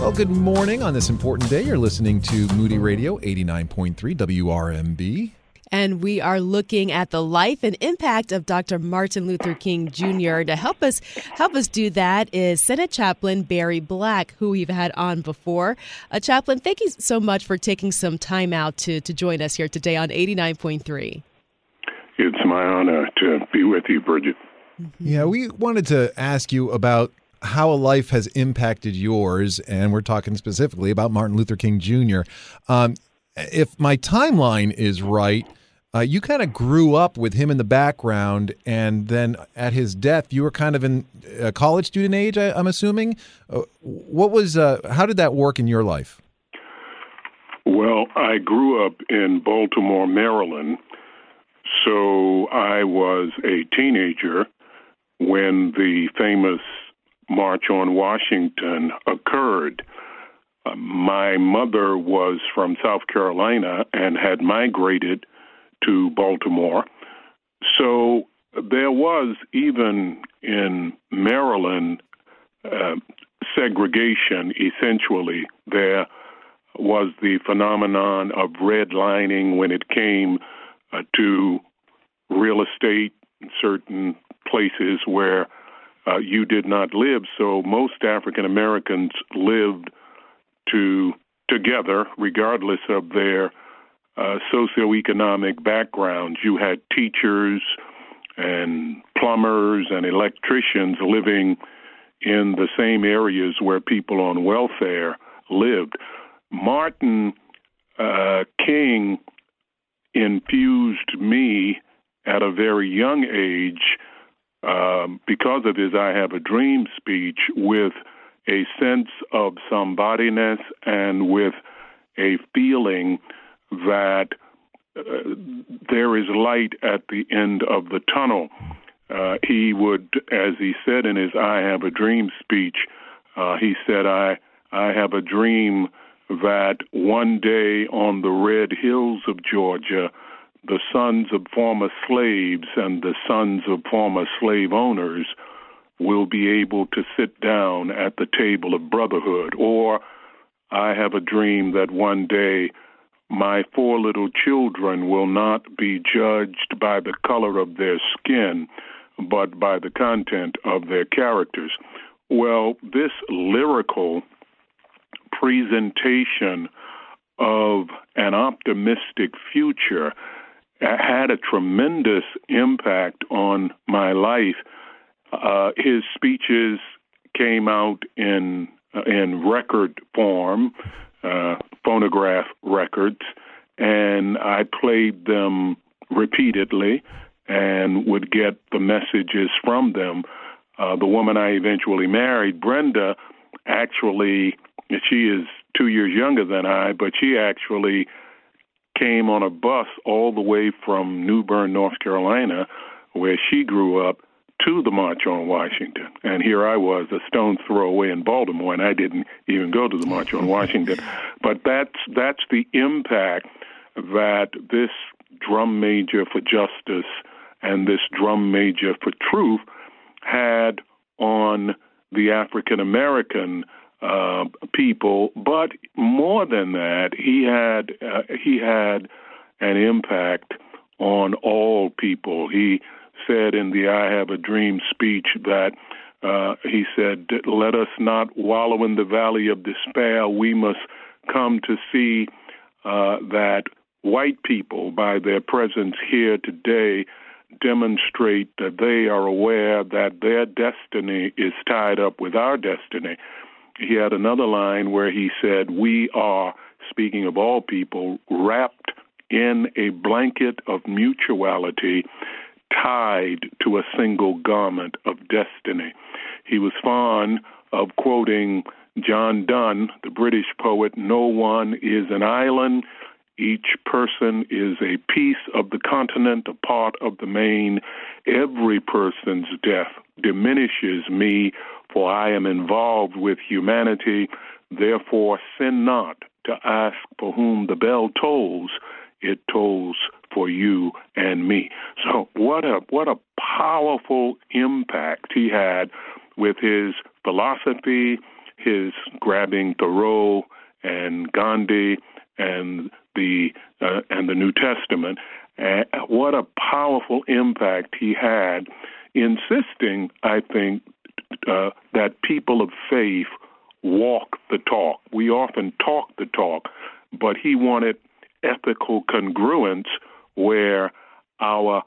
Well, good morning on this important day. You're listening to Moody Radio 89.3 WRMB. And we are looking at the life and impact of Dr. Martin Luther King Jr. To help us help us do that is Senate Chaplain Barry Black, who we've had on before. Uh, Chaplain, thank you so much for taking some time out to, to join us here today on 89.3. It's my honor to be with you, Bridget. Yeah, we wanted to ask you about how a life has impacted yours, and we're talking specifically about Martin Luther King Jr. Um, if my timeline is right, uh, you kind of grew up with him in the background, and then at his death, you were kind of in a college student age. I, am assuming. Uh, what was? Uh, how did that work in your life? Well, I grew up in Baltimore, Maryland, so I was a teenager when the famous March on Washington occurred. Uh, my mother was from South Carolina and had migrated to Baltimore. So there was, even in Maryland, uh, segregation essentially. There was the phenomenon of redlining when it came uh, to real estate in certain places where uh, you did not live. So most African Americans lived to together, regardless of their uh, socioeconomic backgrounds. You had teachers and plumbers and electricians living in the same areas where people on welfare lived. Martin uh, King infused me at a very young age um, because of his I Have a Dream speech with a sense of somebodyness and with a feeling that uh, there is light at the end of the tunnel. Uh, he would, as he said in his I Have a Dream speech, uh, he said, I, I have a dream that one day on the red hills of Georgia, the sons of former slaves and the sons of former slave owners will be able to sit down at the table of brotherhood. Or I have a dream that one day my four little children will not be judged by the color of their skin, but by the content of their characters. Well, this lyrical presentation of an optimistic future had a tremendous impact on my life. Uh, his speeches came out in uh, in record form, uh, phonograph records, and I played them repeatedly and would get the messages from them. Uh, the woman I eventually married, Brenda, actually, she is two years younger than I, but she actually came on a bus all the way from New Bern, North Carolina, where she grew up, to the March on Washington. And here I was, a stone's throw away in Baltimore, and I didn't even go to the March on Washington. But that's that's the impact that this drum major for justice and this drum major for truth had on the African American uh, people, but more than that, he had uh, he had an impact on all people. He said in the "I Have a Dream" speech that uh, he said, "Let us not wallow in the valley of despair. We must come to see uh, that white people, by their presence here today." demonstrate that they are aware that their destiny is tied up with our destiny he had another line where he said, We are, speaking of all people, wrapped in a blanket of mutuality, tied to a single garment of destiny. He was fond of quoting John Donne, the British poet No one is an island. Each person is a piece of the continent, a part of the main. Every person's death diminishes me for I am involved with humanity. Therefore, sin not to ask for whom the bell tolls. It tolls for you and me. So, what a what a powerful impact he had with his philosophy, his grabbing Thoreau and Gandhi and the uh, and the New Testament. Uh, what a powerful impact he had, insisting, I think, uh, that people of faith walk the talk. We often talk the talk, but he wanted ethical congruence where our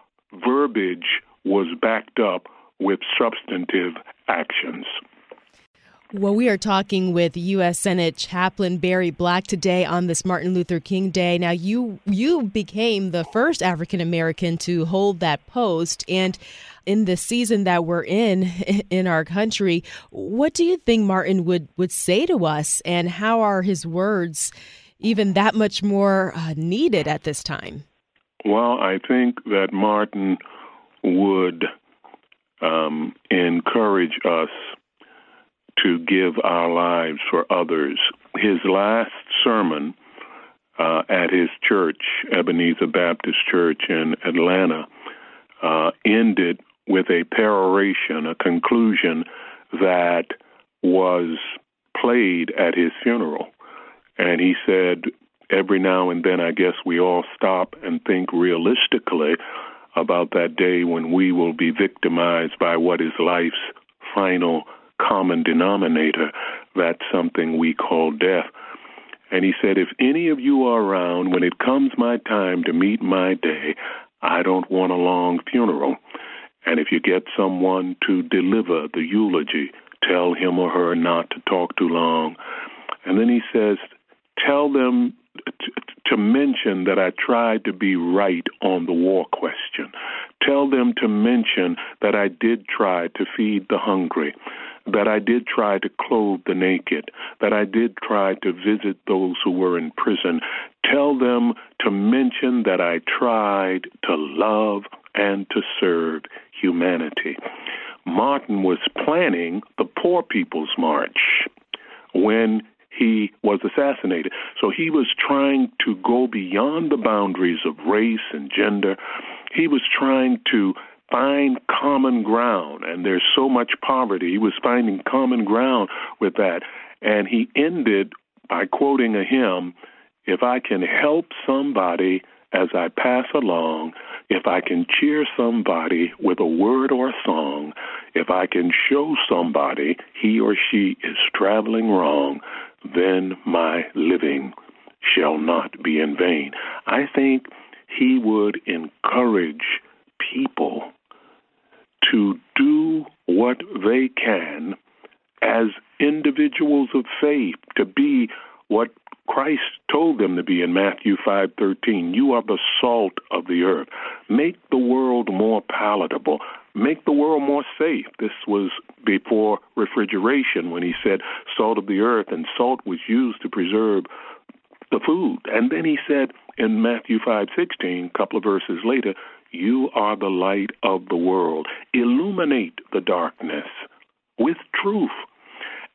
verbiage was backed up with substantive actions. Well, we are talking with U.S. Senate Chaplain Barry Black today on this Martin Luther King Day. Now, you you became the first African American to hold that post, and in the season that we're in in our country, what do you think Martin would would say to us, and how are his words even that much more uh, needed at this time? Well, I think that Martin would um, encourage us to give our lives for others. His last sermon uh, at his church, Ebenezer Baptist Church in Atlanta, uh, ended with a peroration, a conclusion that was played at his funeral. And he said, every now and then, I guess we all stop and think realistically about that day when we will be victimized by what is life's final common denominator. That's something we call death. And he said, If any of you are around when it comes my time to meet my day, I don't want a long funeral. And if you get someone to deliver the eulogy, tell him or her not to talk too long. And then he says, Tell them to mention that I tried to be right on the war question. Tell them to mention that I did try to feed the hungry that I did try to clothe the naked, that I did try to visit those who were in prison. Tell them to mention that I tried to love and to serve humanity. Martin was planning the Poor People's March when he was assassinated. So he was trying to go beyond the boundaries of race and gender. He was trying to find common ground, and there's so much poverty. He was finding common ground with that. And he ended by quoting a hymn If I can help somebody as I pass along, if I can cheer somebody with a word or a song, if I can show somebody he or she is traveling wrong, then my living shall not be in vain. I think he would encourage people to do what they can as individuals of faith to be what Christ told them to be in Matthew 5:13. You are the salt of the earth. Make the world more palatable. Make the world more safe. This was before refrigeration when he said salt of the earth and salt was used to preserve the food. And then he said in Matthew 5:16, a couple of verses later, you are the light of the world. Illuminate the darkness with truth.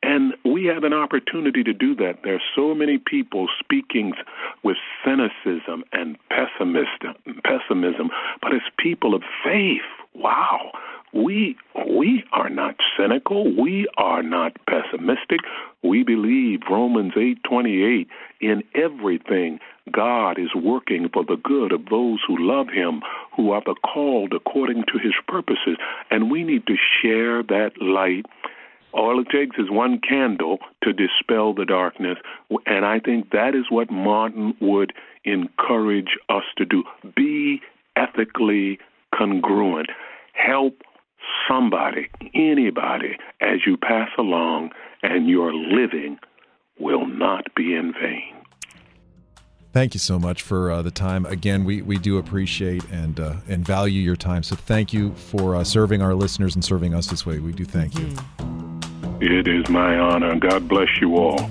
And we have an opportunity to do that. There are so many people speaking with cynicism and pessimism, pessimism, but as people of faith, wow, we we are not cynical. We are not pessimistic. We believe Romans eight twenty eight in everything God is working for the good of those who love Him, who are the called according to His purposes. And we need to share that light. All it takes is one candle to dispel the darkness. And I think that is what Martin would encourage us to do. Be ethically congruent. Help somebody, anybody, as you pass along, and your living will not be in vain. Thank you so much for uh, the time. Again, we, we do appreciate and uh, and value your time. So thank you for uh, serving our listeners and serving us this way. We do thank you. It is my honor. God bless you all.